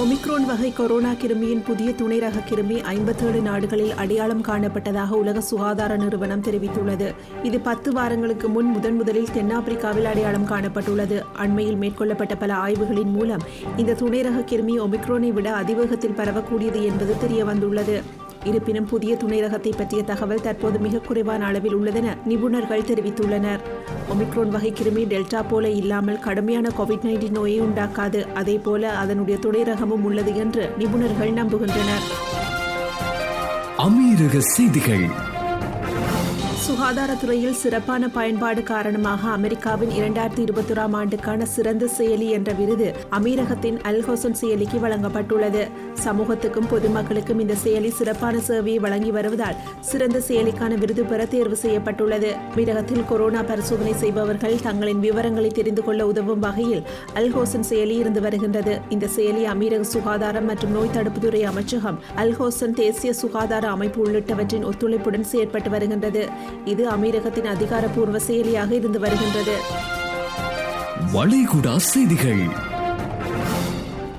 Omicron வகை corona கிருமியின் புதிய துணை ரக கிருமி ஐம்பத்தேழு நாடுகளில் அடையாளம் காணப்பட்டதாக உலக சுகாதார நிறுவனம் தெரிவித்துள்ளது. இது பத்து வாரங்களுக்கு முன் முதன் முதலில் தென்னாப்பிரிக்காவில் அடையாளம் காணப்பட்டுள்ளது. அண்மையில் மேற்கொள்ளப்பட்ட பல ஆய்வுகளின் மூலம் இந்த துணை ரக கிருமி ஒமிக்ரோனை விட அதிவேகத்தில் பரவக்கூடியது என்பது தெரியவந்துள்ளது. இருப்பினும் புதிய துணை ரகத்தை பற்றிய தகவல் தற்போது மிக குறைவான அளவில் உள்ளதென நிபுணர்கள் தெரிவித்துள்ளனர். ஒமிக்ரோன் வகை கிருமி டெல்டா போல இல்லாமல் கடுமையான கோவிட் நைன்டீன் நோயை உண்டாக்காது. அதே போல அதனுடைய துணை ரகமும் உள்ளது என்று நிபுணர்கள் நம்புகின்றனர். அமீரக செய்திகள். சுகாதாரத்துறையில் சிறப்பான பயன்பாடு காரணமாக அமெரிக்காவின் இரண்டாயிரத்தி இருபத்தொராம் ஆண்டுக்கான சிறந்த செயலி என்ற விருது அமீரகத்தின் அல்ஹோசன் செயலிக்கு வழங்கப்பட்டுள்ளது. சமூகத்துக்கும் பொதுமக்களுக்கும் இந்த செயலி சிறப்பான சேவையை வழங்கி வருவதால் சிறந்த செயலிக்கான விருது பெற தேர்வு செய்யப்பட்டுள்ளது. அமீரகத்தில் கொரோனா பரிசோதனை செய்பவர்கள் தங்களின் விவரங்களை தெரிந்து கொள்ள உதவும் வகையில் அல்ஹோசன் செயலி இருந்து வருகின்றது. இந்த செயலி அமீரக சுகாதாரம் மற்றும் நோய் தடுப்புத்துறை அமைச்சகம் அல்ஹோசன் தேசிய சுகாதார அமைப்பு உள்ளிட்டவற்றின் ஒத்துழைப்புடன் செயற்பட்டு வருகின்றது. இது அமீரகத்தின் அதிகாரப்பூர்வ செயலியாக இருந்து வருகின்றது. வளைகுடா செய்திகள்.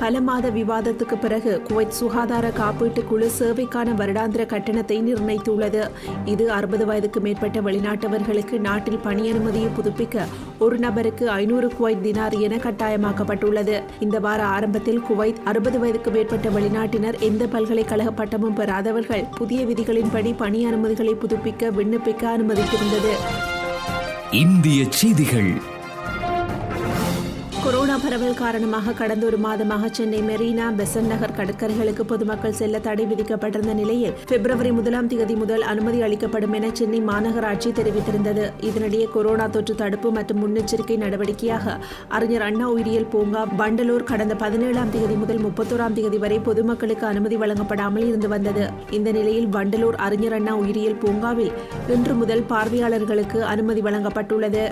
பல மாத விவாதத்துக்கு பிறகு குவைத் சுகாதார காப்பீட்டு குழு சேவைக்கான வருடாந்திர கட்டணத்தை நிர்ணயித்துள்ளது. இது அறுபது வயதுக்கு மேற்பட்ட வெளிநாட்டவர்களுக்கு நாட்டில் பணி அனுமதியை புதுப்பிக்க ஒரு நபருக்கு ஐநூறு குவைத் தினார் என கட்டாயமாக்கப்பட்டுள்ளது. இந்த வார ஆரம்பத்தில் குவைத் அறுபது வயதுக்கு மேற்பட்ட வெளிநாட்டினர் எந்த பல்கலைக்கழக பட்டமும் பெறாதவர்கள் புதிய விதிகளின்படி பணி அனுமதிகளை புதுப்பிக்க விண்ணப்பிக்க அனுமதித்திருந்தது. இந்திய செய்திகள். கொரோனா பரவல் காரணமாக கடந்த ஒரு மாதமாக சென்னை மெரினா பெசன் நகர் கடற்கரைகளுக்கு பொதுமக்கள் செல்ல தடை விதிக்கப்பட்டிருந்த நிலையில் பிப்ரவரி முதலாம் தேதி முதல் அனுமதி அளிக்கப்படும் என சென்னை மாநகராட்சி தெரிவித்திருந்தது. இதனிடையே கொரோனா தொற்று தடுப்பு மற்றும் முன்னெச்சரிக்கை நடவடிக்கையாக அறிஞர் அண்ணா உயிரியல் பூங்கா வண்டலூர் கடந்த பதினேழாம் தேதி முதல் முப்பத்தோராம் தேதி வரை பொதுமக்களுக்கு அனுமதி வழங்கப்படாமல் இருந்து வந்தது. இந்த நிலையில் வண்டலூர் அறிஞர் அண்ணா உயிரியல் பூங்காவில் இன்று முதல் பார்வையாளர்களுக்கு அனுமதி வழங்கப்பட்டுள்ளது.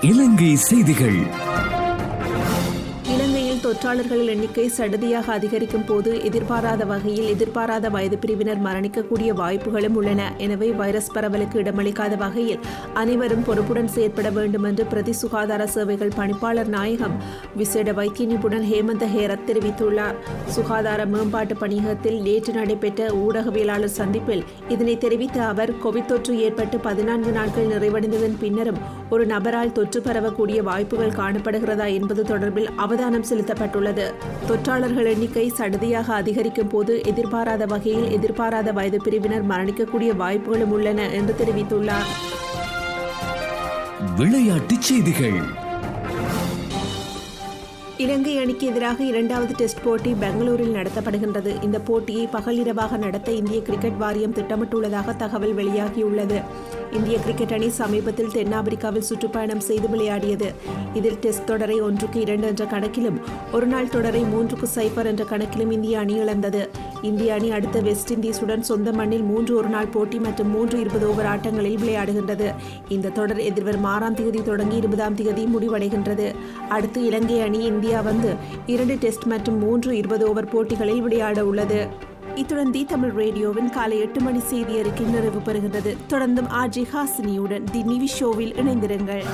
இலங்கை செய்திகள். தொற்றாளர்கள் எண்ணிக்கை சடுதியாக அதிகரிக்கும் போது எதிர்பாராத வகையில் எதிர்பாராத வயது பிரிவினர் மரணிக்கக்கூடிய வாய்ப்புகளும் உள்ளன. எனவே வைரஸ் பரவலுக்கு இடமளிக்காத வகையில் அனைவரும் பொறுப்புடன் செயற்பட வேண்டும் என்று பிரதி சுகாதார சேவைகள் பணிப்பாளர் நாயகம் விசேட வைத்திய நிபுணர் ஹேமந்த ஹேரத் தெரிவித்துள்ளார். சுகாதார மேம்பாட்டு பணியகத்தில் நேற்று நடைபெற்ற ஊடகவியலாளர் சந்திப்பில் இதனை தெரிவித்த அவர் கோவிட் தொற்று ஏற்பட்டு பதினான்கு நாட்கள் நிறைவடைந்ததன் பின்னரும் ஒரு நபரால் தொற்று பரவக்கூடிய வாய்ப்புகள் காணப்படுகிறதா என்பது தொடர்பில் அவதானம் செலுத்த செலுத்தப்பட்டுள்ளது தொற்றாளர்கள் எண்ணிக்கை சடுதியாக அதிகரிக்கும் போது எதிர்பாராத வகையில் எதிர்பாராத வயது பிரிவினர் மரணிக்கக்கூடிய வாய்ப்புகளும் உள்ளன என்று தெரிவித்துள்ளார். விளையாட்டுச் செய்திகள். இலங்கை அணிக்கு எதிராக இரண்டாவது டெஸ்ட் போட்டி பெங்களூரில் நடத்தப்படுகின்றது. இந்த போட்டியை பகலிரவாக நடத்த இந்திய கிரிக்கெட் வாரியம் திட்டமிட்டுள்ளதாக தகவல் வெளியாகியுள்ளது. இந்திய கிரிக்கெட் அணி சமீபத்தில் தென்னாப்பிரிக்காவில் சுற்றுப்பயணம் செய்து விளையாடியது. இதில் டெஸ்ட் தொடரை ஒன்றுக்கு இரண்டு என்ற கணக்கிலும் ஒருநாள் தொடரை மூன்றுக்கு சைபர் என்ற கணக்கிலும் இந்திய அணி இழந்தது. இந்திய அணி அடுத்த வெஸ்ட் இண்டீஸுடன் சொந்த மண்ணில் மூன்று ஒருநாள் போட்டி மற்றும் மூன்று இருபது ஓவர் ஆட்டங்களில் விளையாடுகின்றது. இந்த தொடர் எதிர்வரும் ஆறாம் தேதி தொடங்கி இருபதாம் தேதி முடிவடைகின்றது. அடுத்து இலங்கை அணி இந்தியா வந்து இரண்டு டெஸ்ட் மற்றும் மூன்று இருபது ஓவர் போட்டிகளில் விளையாட உள்ளது. இத்துடன் தி தமிழ் ரேடியோவின் காலை எட்டு மணி செய்தி அறிக்கை நிறைவு பெறுகின்றது. தொடர்ந்தும் ஆர்ஜி ஹாசினியுடன் தி நிவி ஷோவில் இணைந்திருங்கள்.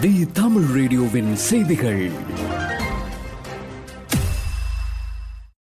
தி தமிழ் ரேடியோவின் செய்திகள்.